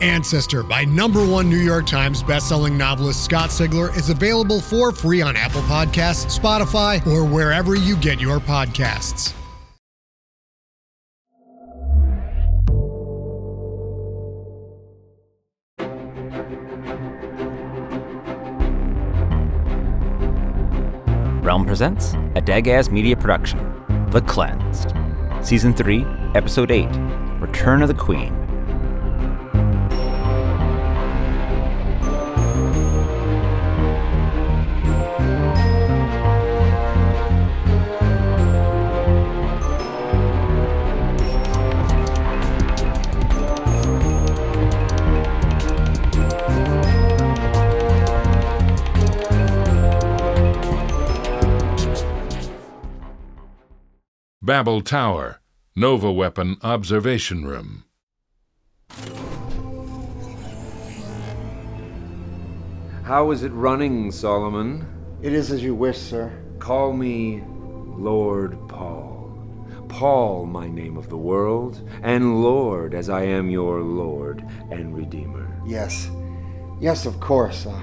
Ancestor by number one New York Times bestselling novelist Scott Sigler is available for free on Apple Podcasts, Spotify, or wherever you get your podcasts. Realm presents a Dagaz Media production, The Cleansed, Season 3, Episode 8 Return of the Queen. Babel Tower, Nova Weapon Observation Room. How is it running, Solomon? It is as you wish, sir. Call me Lord Paul. Paul, my name of the world, and Lord, as I am your Lord and Redeemer. Yes. Yes, of course. Uh,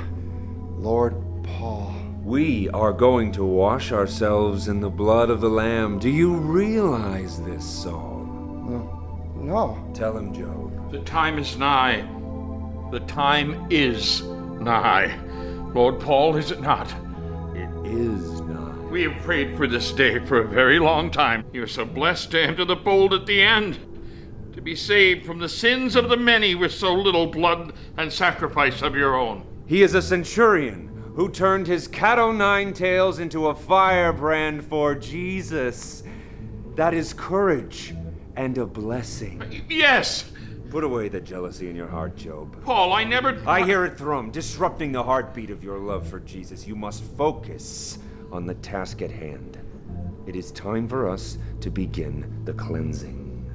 Lord Paul. We are going to wash ourselves in the blood of the Lamb. Do you realize this, Saul? No. Mm, no. Tell him, Job. The time is nigh. The time is nigh. Lord Paul, is it not? It is nigh. We have prayed for this day for a very long time. You are so blessed to enter the fold at the end, to be saved from the sins of the many with so little blood and sacrifice of your own. He is a centurion who turned his cat o' nine tails into a firebrand for Jesus. That is courage and a blessing. Yes, Put away the jealousy in your heart, Job. Paul, I never. I hear it thrum, disrupting the heartbeat of your love for Jesus. You must focus on the task at hand. It is time for us to begin the cleansing.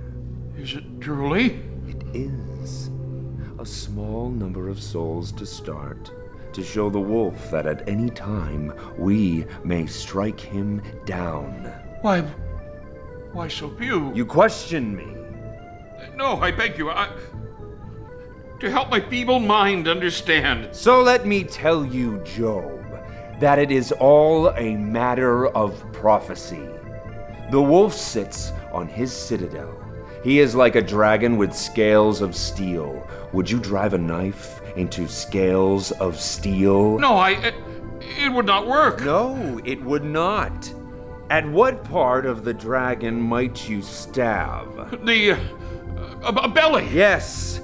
Is it truly? It is. A small number of souls to start, to show the wolf that at any time we may strike him down. Why. Why so few? You question me. No, I beg you. I, to help my feeble mind understand. So let me tell you, Job, that it is all a matter of prophecy. The wolf sits on his citadel. He is like a dragon with scales of steel. Would you drive a knife into scales of steel? No, I. It, it would not work. No, it would not. At what part of the dragon might you stab? The. Uh, belly. Yes,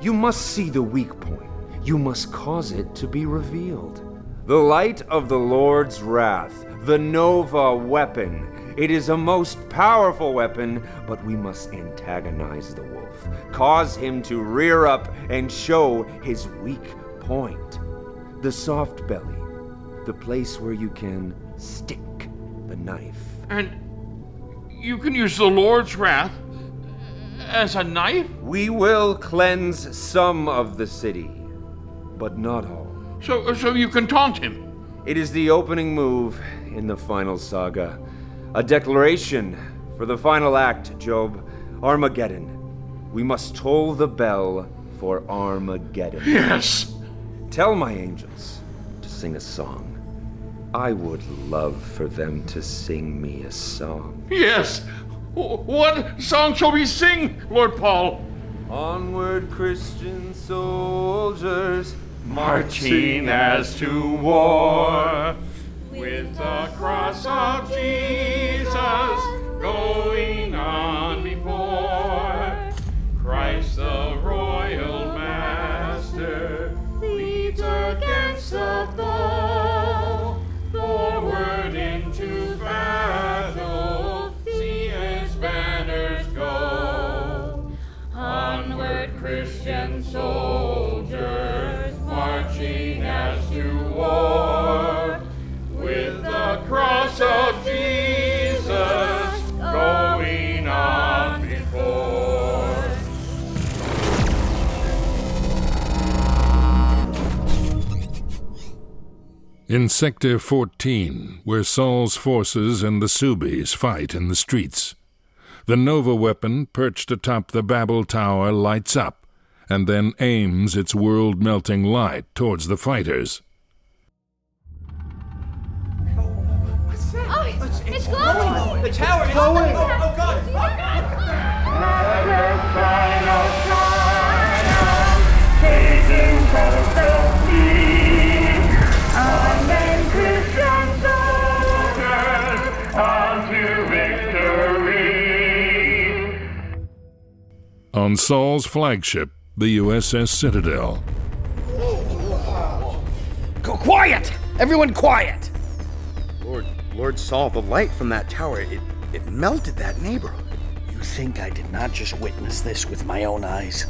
you must see the weak point. You must cause it to be revealed. The light of the Lord's wrath, the Nova weapon. It is a most powerful weapon, but we must antagonize the wolf, cause him to rear up and show his weak point. The soft belly, the place where you can stick the knife. And you can use the Lord's wrath as a knife? We will cleanse some of the city, but not all. So, so you can taunt him. It is the opening move in the final saga. A declaration for the final act, Job. Armageddon. We must toll the bell for Armageddon. Yes. Tell my angels to sing a song. I would love for them to sing me a song. Yes. What song shall we sing, Lord Paul? Onward, Christian soldiers, Marching as to war with the cross of Jesus going on before. Christ the royal master leads against the foe. Forward into battle, see his banners go. Onward, Christian soldiers, marching as to war, cross of Jesus going on before. In Sector 14, where Saul's forces and the Subis fight in the streets, the Nova weapon perched atop the Babel Tower lights up and then aims its world melting light towards the fighters. Glowing! The tower is glowing! Oh, oh, oh, God! On Saul's flagship, the USS Citadel, Go quiet! Everyone quiet! Lord, Lord Saul, the light from that tower, it, it melted that neighborhood. You think I did not just witness this with my own eyes?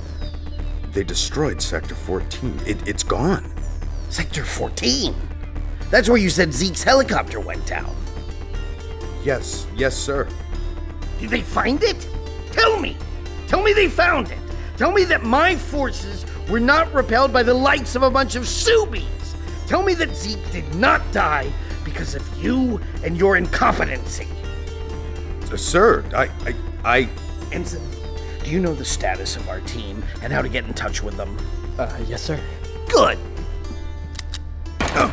They destroyed Sector 14. It, it's gone. Sector 14? That's where you said Zeke's helicopter went down. Yes, yes, sir. Did they find it? Tell me! Tell me they found it! Tell me that my forces were not repelled by the lights of a bunch of Subies! Tell me that Zeke did not die because of you and your incompetency! Uh, sir, I, I, I. Ensign, do you know the status of our team and how to get in touch with them? Uh, yes, sir. Good! Uh,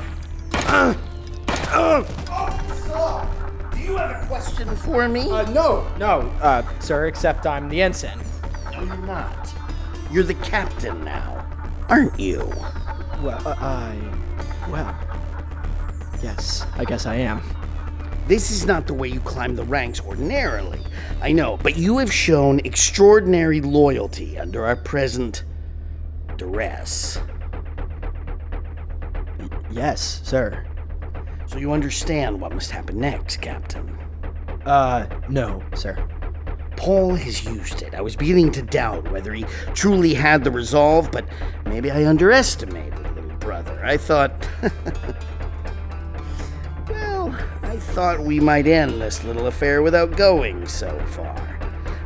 uh, uh. Do you have a question for me? Uh, no, no, uh, sir, except I'm the ensign. No, you're not. You're the captain now, aren't you? Well, uh, I. Well. Yes, I guess I am. This is not the way you climb the ranks ordinarily. I know, but you have shown extraordinary loyalty under our present duress. Yes, sir. So you understand what must happen next, Captain. Uh, no, sir. Paul has used it. I was beginning to doubt whether he truly had the resolve, but maybe I underestimated little brother. I thought. I thought we might end this little affair without going so far.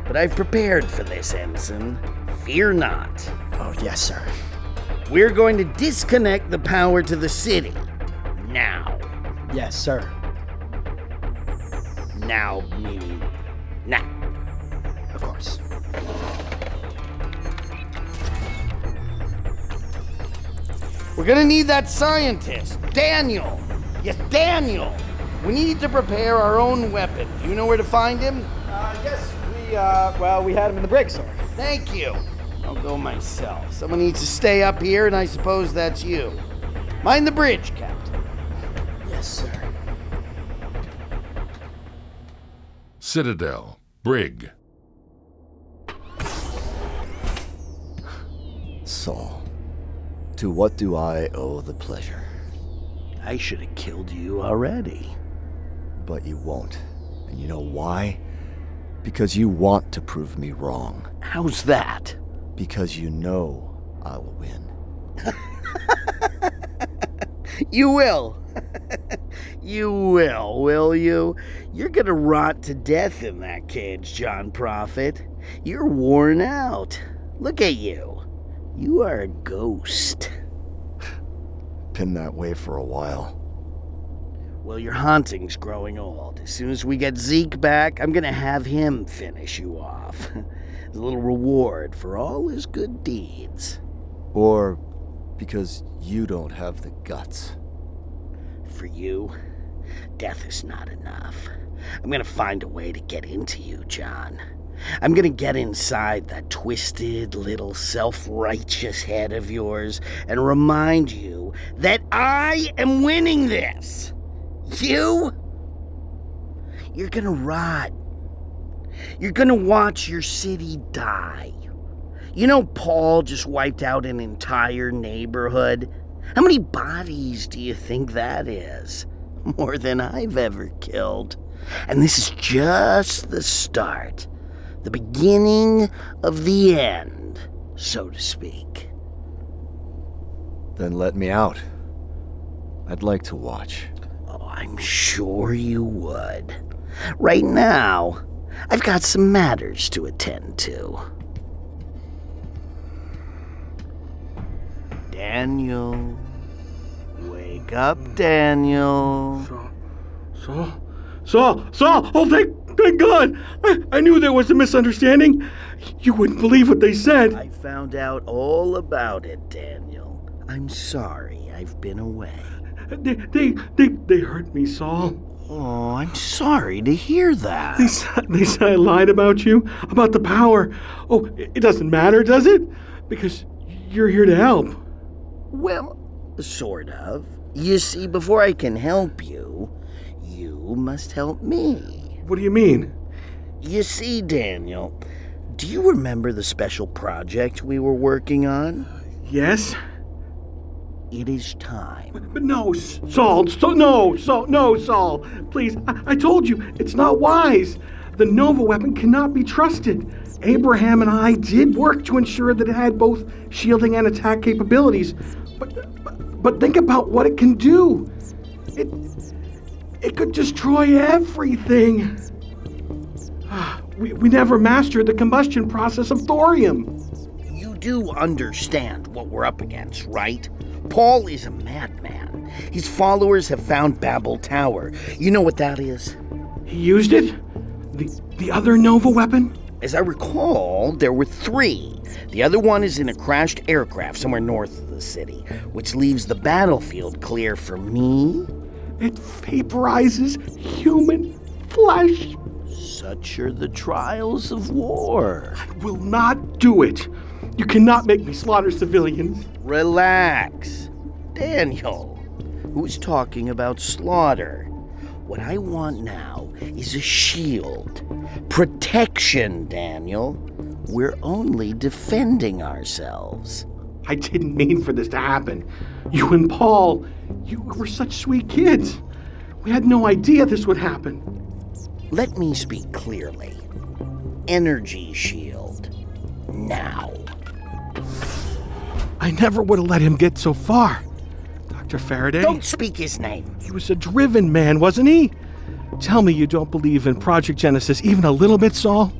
But I've prepared for this, Ensign. Fear not. Oh, yes, sir. We're going to disconnect the power to the city. Now. Yes, sir. Now, meaning now. Of course. We're gonna need that scientist, Daniel. Yes, Daniel. We need to prepare our own weapon. Do you know where to find him? Uh, yes, we, uh, well, we had him in the brig, sir. Thank you. I'll go myself. Someone needs to stay up here, and I suppose that's you. Mind the bridge, Captain. Yes, sir. Citadel, Brig. Saul, to what do I owe the pleasure? I should have killed you already. But you won't. And you know why? Because you want to prove me wrong. How's that? Because you know I will win. You will. you will, will you? You're gonna rot to death in that cage, John Prophet. You're worn out. Look at you. You are a ghost. Been that way for a while. Well, your haunting's growing old. As soon as we get Zeke back, I'm gonna have him finish you off. As a little reward for all his good deeds. Or because you don't have the guts. For you, death is not enough. I'm gonna find a way to get into you, John. I'm gonna get inside that twisted little self righteous head of yours and remind you that I am winning this. You? You're gonna rot. You're gonna watch your city die. You know, Paul just wiped out an entire neighborhood. How many bodies do you think that is? More than I've ever killed. And this is just the start, the beginning of the end, so to speak. Then let me out. I'd like to watch. I'm sure you would. Right now, I've got some matters to attend to. Daniel, wake up, Daniel. Saul? Saul? Saul! Oh, thank, thank God! I, I knew there was a misunderstanding. You wouldn't believe what they said. I found out all about it, Daniel. I'm sorry I've been away. They, they, they, they hurt me, Saul. Oh, I'm sorry to hear that. They said, they said I lied about you, about the power. Oh, it doesn't matter, does it? Because you're here to help. Well, sort of. You see, before I can help you, you must help me. What do you mean? You see, Daniel, do you remember the special project we were working on? Yes. It is time. But, but no, Saul, so, no, Saul, no, Saul. Please, I, I told you, it's not wise. The Nova weapon cannot be trusted. Abraham and I did work to ensure that it had both shielding and attack capabilities. But, but, but think about what it can do. It, it could destroy everything. Ah, we, we never mastered the combustion process of thorium. You do understand what we're up against, right? Paul is a madman. His followers have found Babel Tower. You know what that is? He used it? The, the other Nova weapon? As I recall, there were three. The other one is in a crashed aircraft somewhere north of the city, which leaves the battlefield clear for me. It vaporizes human flesh. Such are the trials of war. I will not do it. You cannot make me slaughter civilians. Relax. Daniel, who's talking about slaughter? What I want now is a shield. Protection, Daniel. We're only defending ourselves. I didn't mean for this to happen. You and Paul, you were such sweet kids. We had no idea this would happen. Let me speak clearly. Energy shield. Now. I never would have let him get so far. Dr. Faraday. Don't speak his name. He was a driven man, wasn't he? Tell me you don't believe in Project Genesis even a little bit, Saul?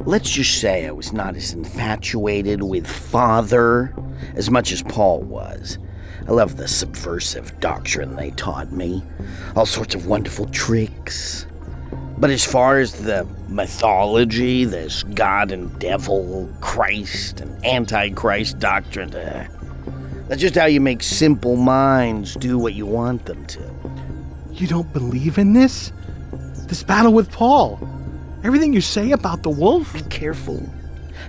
Let's just say I was not as infatuated with Father as much as Paul was. I love the subversive doctrine they taught me, all sorts of wonderful tricks. But as far as the mythology, this God and devil, Christ and Antichrist doctrine, uh, that's just how you make simple minds do what you want them to. You don't believe in this? This battle with Paul? Everything you say about the wolf? Be careful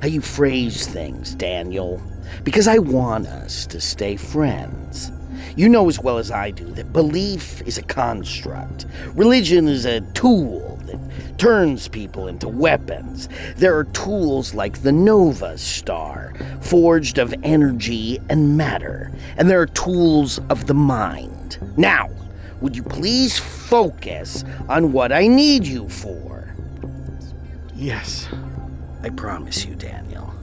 how you phrase things, Daniel, because I want us to stay friends. You know as well as I do that belief is a construct. Religion is a tool that turns people into weapons. There are tools like the Nova Star, forged of energy and matter, and there are tools of the mind. Now, would you please focus on what I need you for? Yes. I promise you, Daniel.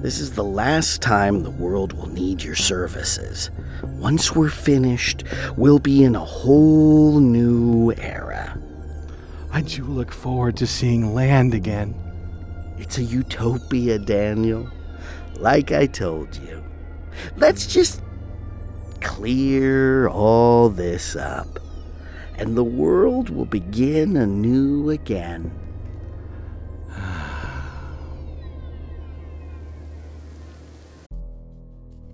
This is the last time the world will need your services. Once we're finished, we'll be in a whole new era. I do look forward to seeing land again. It's a utopia, Daniel. Like I told you. Let's just clear all this up, and the world will begin anew again.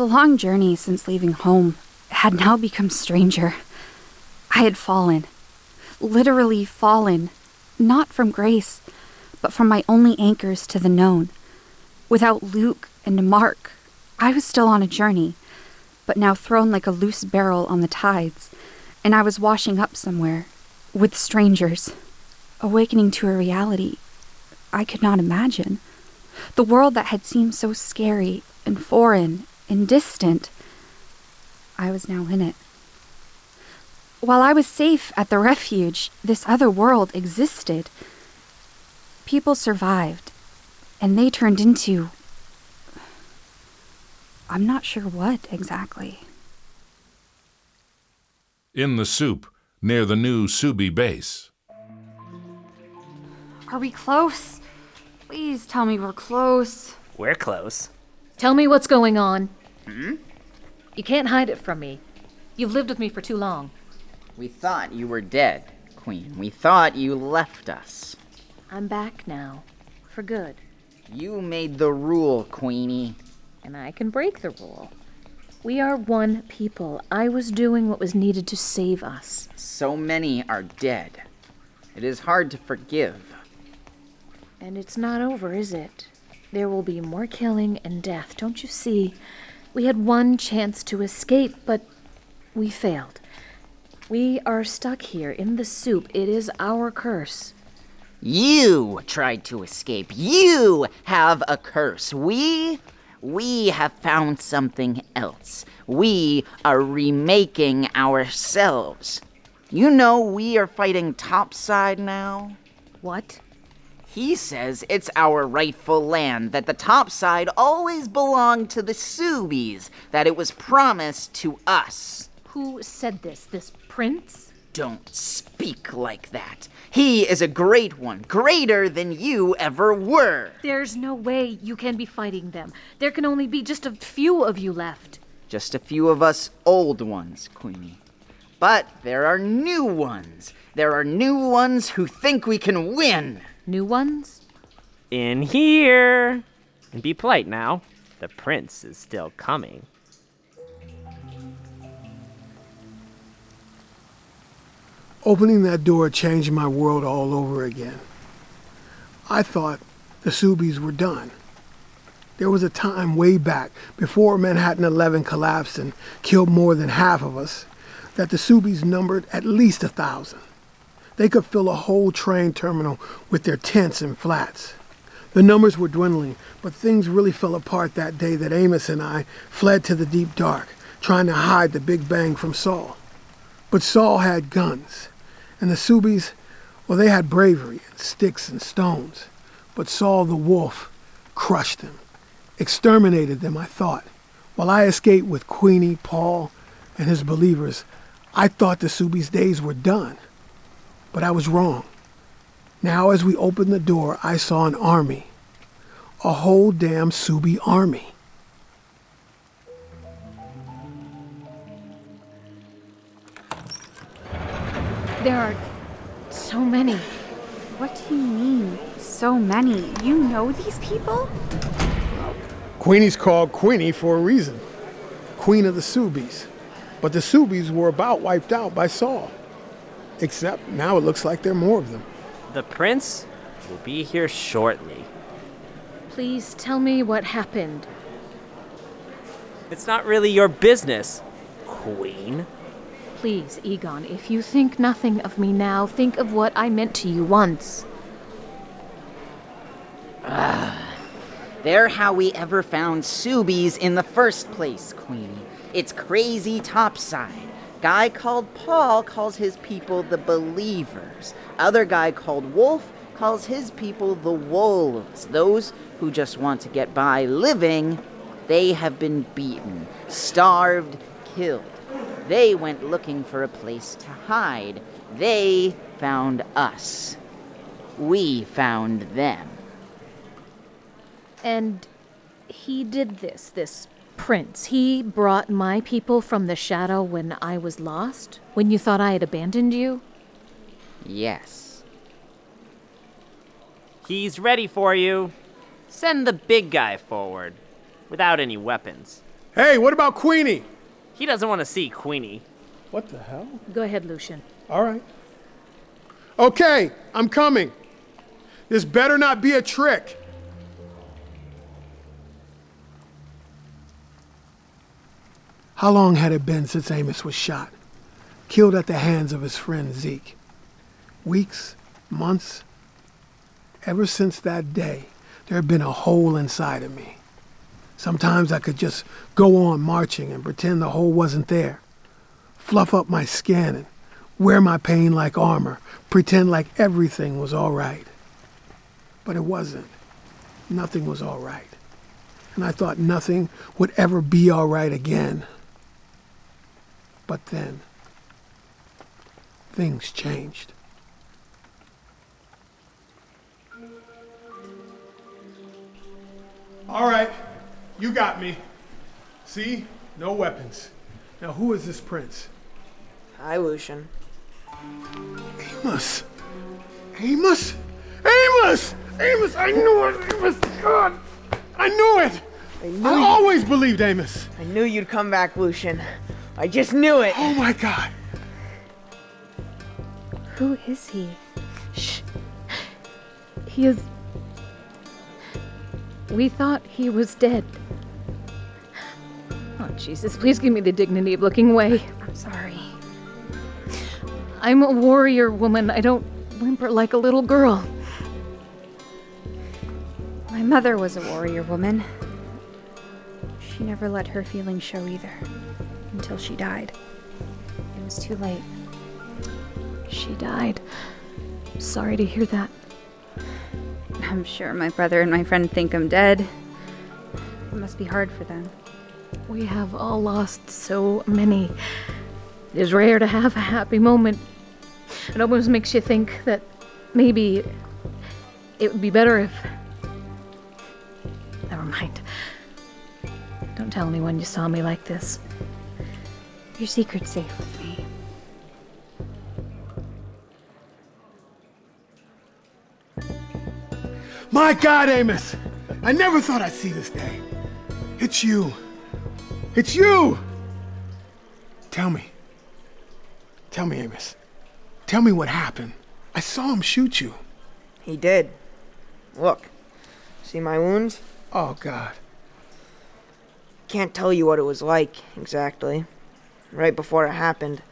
The long journey since leaving home had now become stranger. I had fallen, literally fallen, not from grace, but from my only anchors to the known. Without Luke and Mark, I was still on a journey, but now thrown like a loose barrel on the tides, and I was washing up somewhere with strangers, awakening to a reality I could not imagine. The world that had seemed so scary and foreign and distant, I was now in it. While I was safe at the refuge, this other world existed. People survived, and they turned into. I'm not sure what exactly. In the soup, near the new Subi base. Are we close? Please tell me we're close. We're close. Tell me what's going on. Hmm? You can't hide it from me. You've lived with me for too long. We thought you were dead, Queen. We thought you left us. I'm back now. For good. You made the rule, Queenie. And I can break the rule. We are one people. I was doing what was needed to save us. So many are dead. It is hard to forgive. And it's not over, is it? There will be more killing and death, don't you see? We had one chance to escape, but we failed. We are stuck here in the soup. It is our curse. You tried to escape. You have a curse. We. We have found something else. We are remaking ourselves. You know we are fighting topside now? What? He says it's our rightful land, that the topside always belonged to the Subies, that it was promised to us. Who said this? This prince? Don't speak like that. He is a great one, greater than you ever were. There's no way you can be fighting them. There can only be just a few of you left. Just a few of us old ones, Queenie. But there are new ones. There are new ones who think we can win. New ones? In here! And be polite now. The prince is still coming. Opening that door changed my world all over again. I thought the Subies were done. There was a time way back, before Manhattan 11 collapsed and killed more than half of us, that the Subies numbered at least a thousand. They could fill a whole train terminal with their tents and flats. The numbers were dwindling, but things really fell apart that day that Amos and I fled to the deep dark, trying to hide the Big Bang from Saul. But Saul had guns, and the Subies, well, they had bravery and sticks and stones. But Saul the wolf crushed them, exterminated them, I thought. While I escaped with Queenie, Paul, and his believers, I thought the Subies' days were done. But I was wrong. Now, as we opened the door, I saw an army. A whole damn Subi army. There are so many. What do you mean, so many? You know these people? Queenie's called Queenie for a reason. Queen of the Subis. But the Subis were about wiped out by Saul. Except now it looks like there are more of them. The prince will be here shortly. Please tell me what happened. It's not really your business, Queen. Please, Egon, if you think nothing of me now, think of what I meant to you once. Ah, they're how we ever found Subies in the first place, Queenie. It's crazy topside. Guy called Paul calls his people the believers. Other guy called Wolf calls his people the wolves. Those who just want to get by living, they have been beaten, starved, killed. They went looking for a place to hide. They found us. We found them. And he did this, this prince. He brought my people from the shadow when I was lost? When you thought I had abandoned you? Yes. He's ready for you. Send the big guy forward, without any weapons. Hey, what about Queenie? He doesn't want to see Queenie. What the hell? Go ahead, Lucian. All right. Okay, I'm coming. This better not be a trick. How long had it been since Amos was shot? Killed at the hands of his friend Zeke? Weeks? Months? Ever since that day, there had been a hole inside of me. Sometimes I could just go on marching and pretend the hole wasn't there. Fluff up my skin and wear my pain like armor, pretend like everything was all right. But it wasn't. Nothing was all right. And I thought nothing would ever be all right again. But then, things changed. All right, you got me. See? No weapons. Now, who is this prince? Hi, Lucian. Amos! Amos! Amos! Amos! I knew it! Amos! God! I knew it! I, knew I always believed Amos! I knew you'd come back, Lucian. I just knew it. Oh my god! Who is he? Shh. He is. We thought he was dead. Oh, Jesus, please give me the dignity of looking away. I'm sorry. I'm a warrior woman. I don't whimper like a little girl. My mother was a warrior woman. She never let her feelings show either. Until she died. It was too late. She died. Sorry to hear that. I'm sure my brother and my friend think I'm dead. It must be hard for them. We have all lost so many. It is rare to have a happy moment. It almost makes you think that maybe it would be better if. Never mind. Don't tell anyone you saw me like this. Your secret's safe with me. My God, Amos! I never thought I'd see this day. It's you. It's you! Tell me. Tell me, Amos. Tell me what happened. I saw him shoot you. He did. Look. See my wounds? Oh, God. Can't tell you what it was like, exactly. Right before it happened,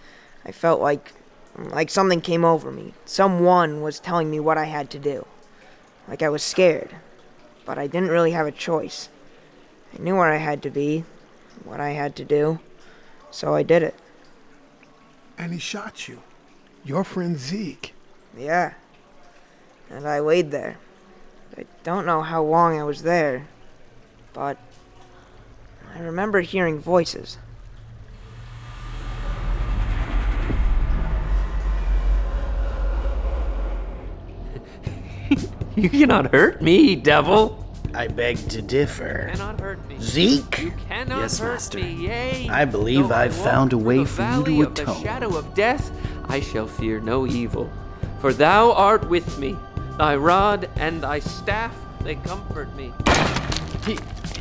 I felt like. like something came over me. Someone was telling me what I had to do. Like I was scared. But I didn't really have a choice. I knew where I had to be, what I had to do, so I did it. And he shot you. Your friend Zeke. Yeah. And I laid there. I don't know how long I was there, but I remember hearing voices. You cannot hurt me, devil. I beg to differ. cannot hurt me. Zeke? You cannot Yes, hurt master. me. Yea. I believe I've found a way for you to of the shadow of death, I shall fear no evil. For thou art with me. Thy rod and thy staff, they comfort me. He,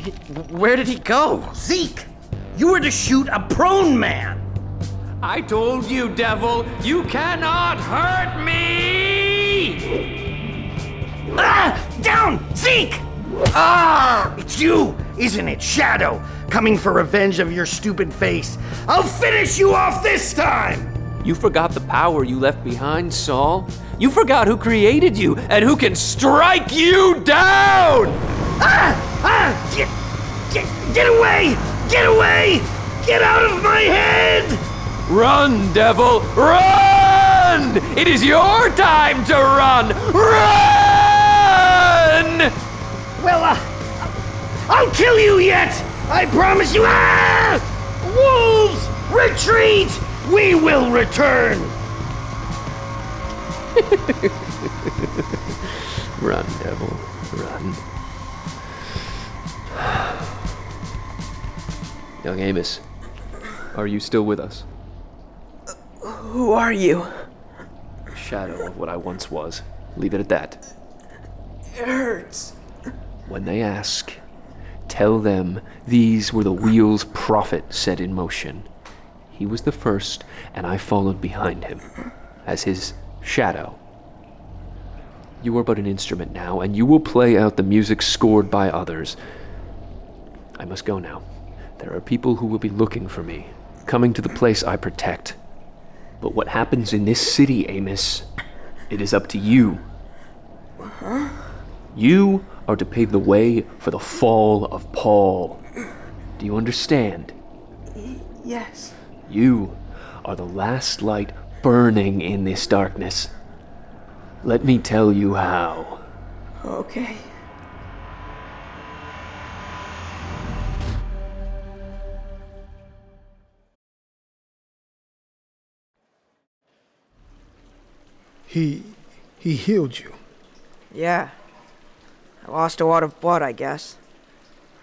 he, where did he go? Zeke! You were to shoot a prone man! I told you, devil, you cannot hurt me! Ah! Down! Zeke! Ah! It's you, isn't it, Shadow? Coming for revenge of your stupid face. I'll finish you off this time! You forgot the power you left behind, Saul. You forgot who created you and who can strike you down! Ah! Ah! Get, get, get away! Get away! Get out of my head! Run, devil, run! It is your time to run! Run! Well, uh, I'll kill you yet! I promise you! Ah! Wolves! Retreat! We will return! run, devil, run. Young Amos, are you still with us? Who are you? Shadow of what I once was. Leave it at that. It hurts. When they ask, tell them these were the wheels Prophet set in motion. He was the first, and I followed behind him, as his shadow. You are but an instrument now, and you will play out the music scored by others. I must go now. There are people who will be looking for me, coming to the place I protect. But what happens in this city, Amos, it is up to you. Huh? You are to pave the way for the fall of Paul. Do you understand? Yes. You are the last light burning in this darkness. Let me tell you how. Okay. He. he healed you. Yeah. I lost a lot of blood, I guess.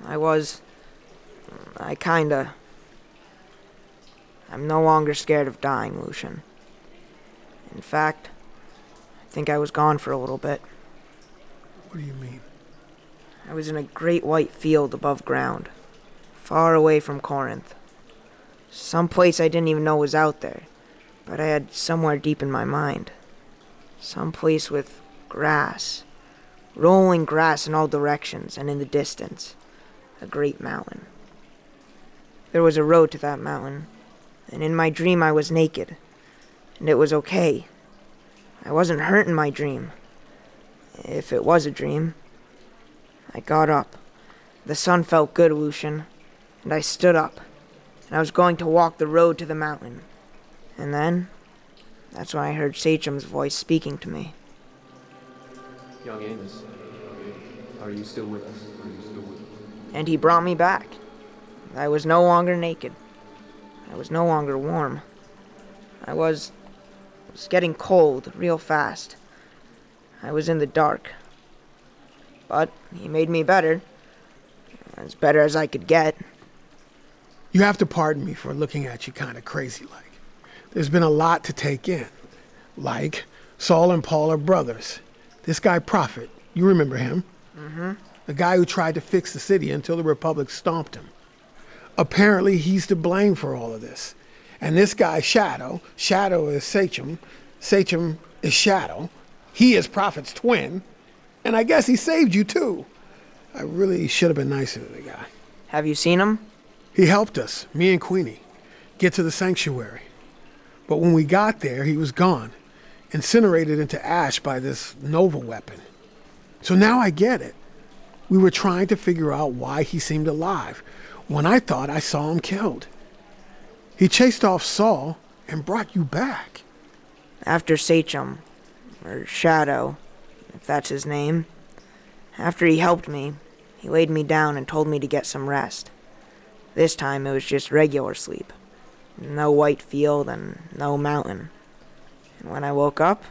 I was. I kinda. I'm no longer scared of dying, Lucian. In fact, I think I was gone for a little bit. What do you mean? I was in a great white field above ground, far away from Corinth. Some place I didn't even know was out there, but I had somewhere deep in my mind. Some place with grass, rolling grass in all directions, and in the distance, a great mountain. There was a road to that mountain, and in my dream I was naked, and it was okay. I wasn't hurt in my dream. If it was a dream. I got up. The sun felt good, Lucian, and I stood up, and I was going to walk the road to the mountain. And then, that's when I heard Sachem's voice speaking to me. Young Amos, are you still with us? Are you still with us? And he brought me back. I was no longer naked. I was no longer warm. I was. was getting cold real fast. I was in the dark. But he made me better. As better as I could get. You have to pardon me for looking at you kind of crazy like. There's been a lot to take in. Like, Saul and Paul are brothers. This guy, Prophet, you remember him? Mm-hmm. The guy who tried to fix the city until the Republic stomped him. Apparently, he's to blame for all of this. And this guy, Shadow, Shadow is Sachem, Sachem is Shadow. He is Prophet's twin. And I guess he saved you too. I really should have been nicer to the guy. Have you seen him? He helped us, me and Queenie, get to the sanctuary. But when we got there, he was gone, incinerated into ash by this Nova weapon. So now I get it. We were trying to figure out why he seemed alive when I thought I saw him killed. He chased off Saul and brought you back. After Sachem, or Shadow, if that's his name, after he helped me, he laid me down and told me to get some rest. This time it was just regular sleep. No white field and no mountain. When I woke up,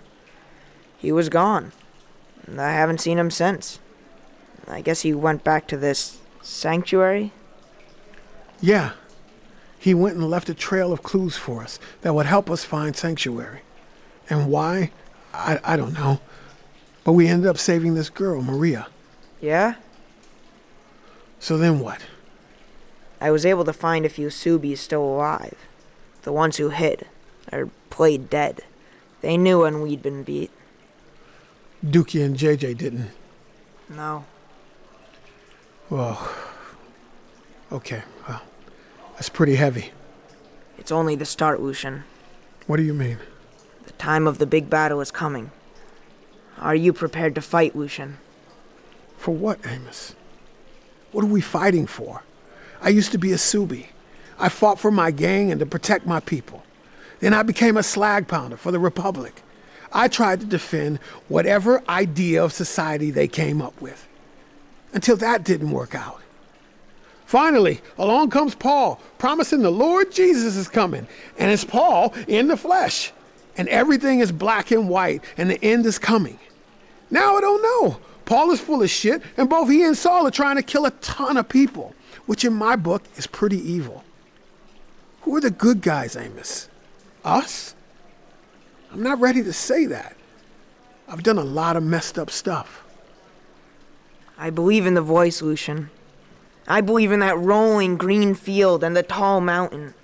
he was gone. I haven't seen him since. I guess he went back to this sanctuary? Yeah. He went and left a trail of clues for us that would help us find sanctuary. And why? I, I don't know. But we ended up saving this girl, Maria. Yeah? So then what? I was able to find a few Subies still alive. The ones who hid, or played dead. They knew when we'd been beat. Dookie and JJ didn't. No. Well, okay, well, that's pretty heavy. It's only the start, Lucian. What do you mean? The time of the big battle is coming. Are you prepared to fight, Lucian? For what, Amos? What are we fighting for? I used to be a Subi. I fought for my gang and to protect my people. Then I became a slag pounder for the Republic. I tried to defend whatever idea of society they came up with. Until that didn't work out. Finally, along comes Paul, promising the Lord Jesus is coming, and it's Paul in the flesh. And everything is black and white, and the end is coming. Now I don't know. Paul is full of shit, and both he and Saul are trying to kill a ton of people, which in my book is pretty evil. Who are the good guys, Amos? Us? I'm not ready to say that. I've done a lot of messed up stuff. I believe in the voice, Lucian. I believe in that rolling green field and the tall mountain.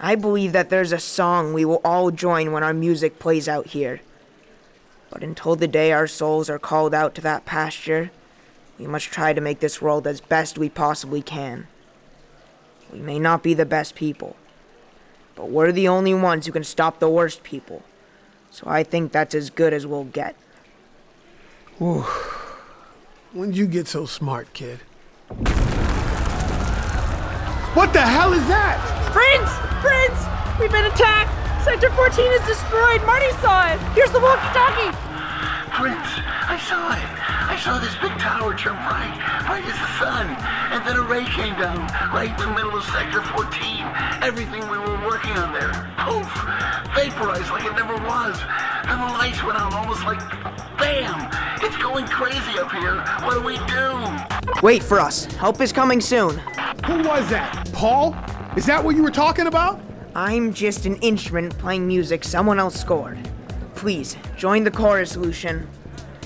I believe that there's a song we will all join when our music plays out here. But until the day our souls are called out to that pasture, we must try to make this world as best we possibly can. We may not be the best people, but we're the only ones who can stop the worst people. So I think that's as good as we'll get. Whew. When'd you get so smart, kid? What the hell is that? Prince! Prince! We've been attacked! Sector 14 is destroyed! Marty saw it! Here's the walkie-talkie! Prince, I saw it. I saw this big tower turn bright, bright as the sun. And then a ray came down, right in the middle of Sector 14. Everything we were working on there, poof, vaporized like it never was. And the lights went out almost like, bam! It's going crazy up here. What do we do? Wait for us. Help is coming soon. Who was that? Paul? Is that what you were talking about? I'm just an instrument playing music someone else scored. Please, join the chorus, Lucian.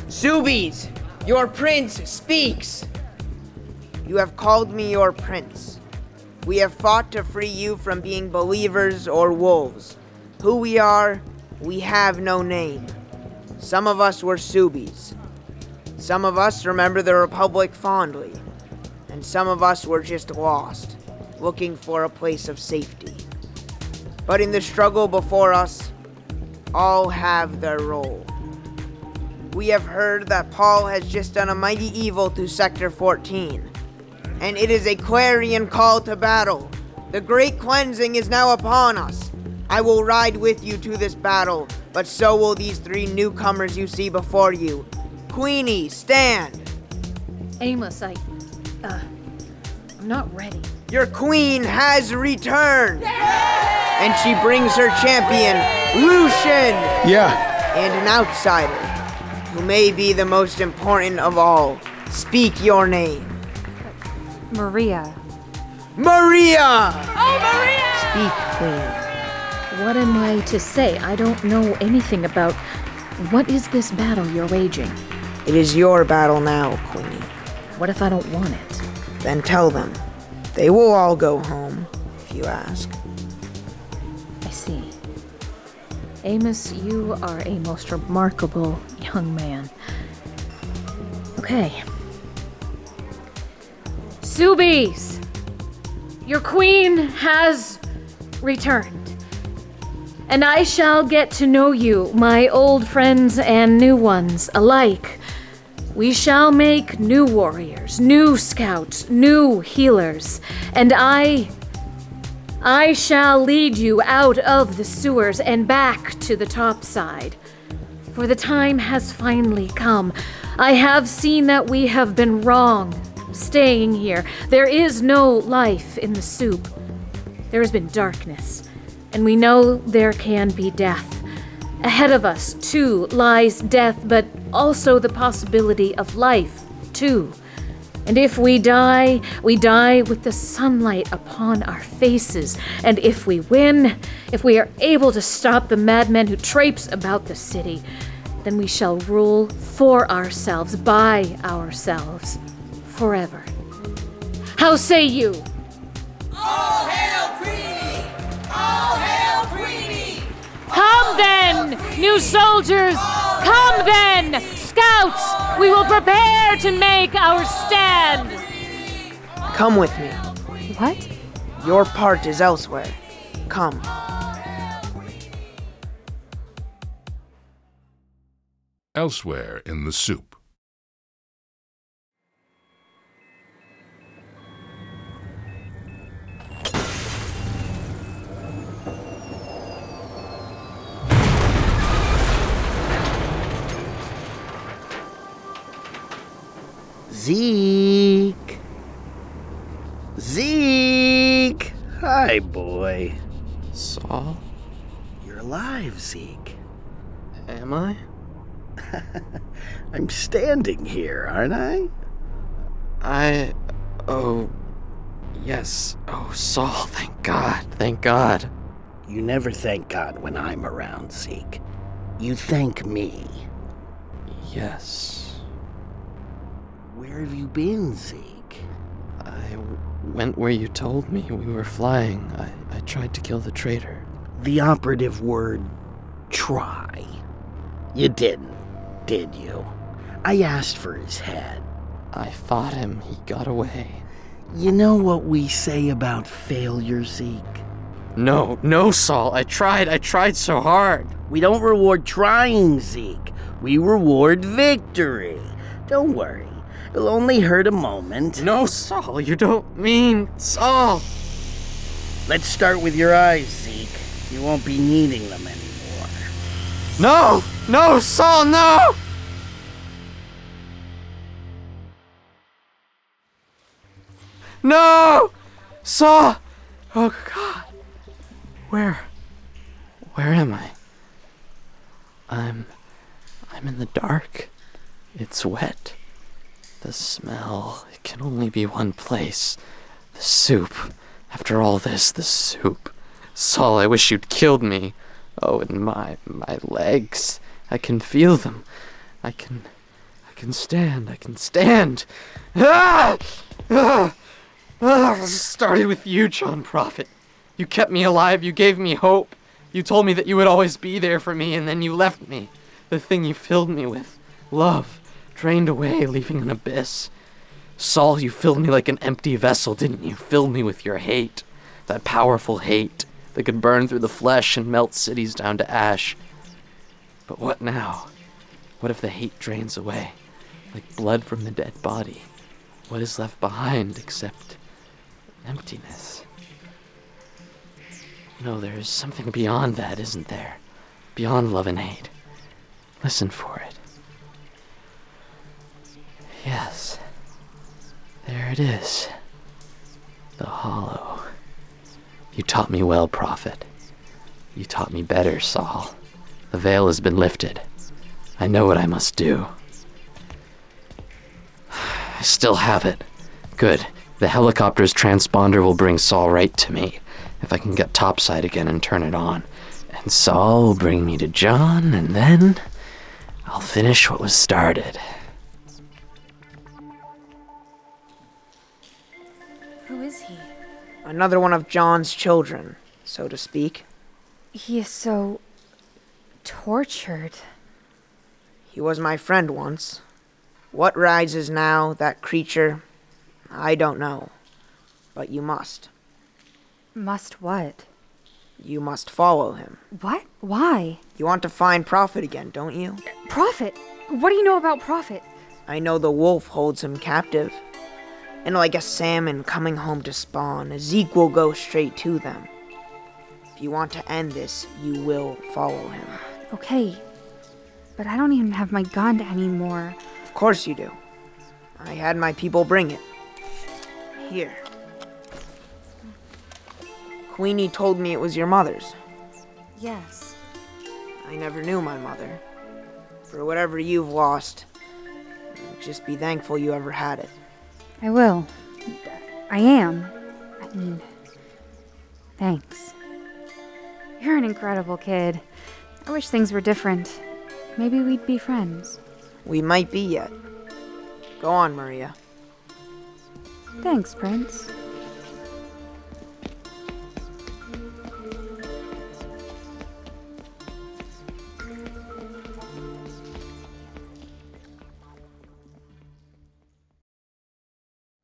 Sewbies, your prince speaks. You have called me your prince. We have fought to free you from being believers or wolves. Who we are, we have no name. Some of us were Sewbies. Some of us remember the Republic fondly. And some of us were just lost, looking for a place of safety. But in the struggle before us, all have their role. We have heard that Paul has just done a mighty evil to Sector 14, and it is a clarion call to battle. The great cleansing is now upon us. I will ride with you to this battle, but so will these three newcomers you see before you. Queenie, stand! Amos, I. Uh. I'm not ready. Your queen has returned! And she brings her champion, Lucian! Yeah. And an outsider, who may be the most important of all. Speak your name. Maria. Maria! Oh, Maria! Speak, Queen. What am I to say? I don't know anything about. What is this battle you're waging? It is your battle now, Queenie. What if I don't want it? Then tell them. They will all go home, if you ask. Amos, you are a most remarkable young man. Okay. Sewbies! Your queen has returned. And I shall get to know you, my old friends and new ones alike. We shall make new warriors, new scouts, new healers, and I. I shall lead you out of the sewers and back to the top side. For the time has finally come. I have seen that we have been wrong staying here. There is no life in the soup. There has been darkness, and we know there can be death. Ahead of us, too, lies death, but also the possibility of life, too. And if we die, we die with the sunlight upon our faces. And if we win, if we are able to stop the madmen who traipse about the city, then we shall rule for ourselves, by ourselves, forever. How say you? All hail Queenie! All hail Queenie! Come then, new soldiers! Come then, scouts! We will prepare to make our stand! Come with me. What? Your part is elsewhere. Come. Elsewhere in the soup. Zeke. Zeke. Hi, boy. Saul? You're alive, Zeke. Am I? I'm standing here, aren't I? I. Oh. Yes. Oh, Saul, thank God. Thank God. You never thank God when I'm around, Zeke. You thank me. Yes. Where have you been, Zeke? I went where you told me we were flying. I, I tried to kill the traitor. The operative word try. You didn't, did you? I asked for his head. I fought him. He got away. You know what we say about failure, Zeke? No, no, Saul. I tried. I tried so hard. We don't reward trying, Zeke. We reward victory. Don't worry. It'll only hurt a moment. No, Saul, you don't mean Saul. Let's start with your eyes, Zeke. You won't be needing them anymore. No! No, Saul, no! No! Saul! Oh, God. Where? Where am I? I'm. I'm in the dark. It's wet. The smell. It can only be one place. The soup. After all this, the soup. Saul, I wish you'd killed me. Oh, and my my legs. I can feel them. I can I can stand. I can stand. Ah! Ah! Ah! It started with you, John Prophet. You kept me alive. You gave me hope. You told me that you would always be there for me, and then you left me. The thing you filled me with. Love. Drained away, leaving an abyss. Saul, you filled me like an empty vessel, didn't you? Filled me with your hate. That powerful hate that could burn through the flesh and melt cities down to ash. But what now? What if the hate drains away, like blood from the dead body? What is left behind except emptiness? No, there is something beyond that, isn't there? Beyond love and hate. Listen for it. Yes. There it is. The hollow. You taught me well, Prophet. You taught me better, Saul. The veil has been lifted. I know what I must do. I still have it. Good. The helicopter's transponder will bring Saul right to me, if I can get topside again and turn it on. And Saul will bring me to John, and then I'll finish what was started. Another one of John's children, so to speak. He is so. tortured. He was my friend once. What rises now, that creature, I don't know. But you must. Must what? You must follow him. What? Why? You want to find Prophet again, don't you? Prophet? What do you know about Prophet? I know the wolf holds him captive. And like a salmon coming home to spawn, Zeke will go straight to them. If you want to end this, you will follow him. Okay. But I don't even have my gun anymore. Of course you do. I had my people bring it. Here. Queenie told me it was your mother's. Yes. I never knew my mother. For whatever you've lost, just be thankful you ever had it. I will. I am. I mean, thanks. You're an incredible kid. I wish things were different. Maybe we'd be friends. We might be yet. Go on, Maria. Thanks, Prince.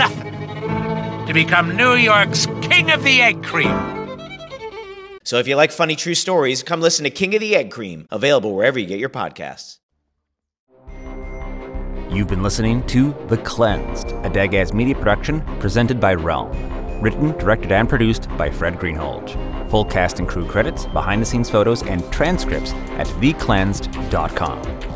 nothing to become New York's King of the Egg Cream. So if you like funny true stories, come listen to King of the Egg Cream, available wherever you get your podcasts. You've been listening to The Cleansed, a Dagaz media production presented by Realm. Written, directed, and produced by Fred Greenhalgh. Full cast and crew credits, behind the scenes photos, and transcripts at thecleansed.com.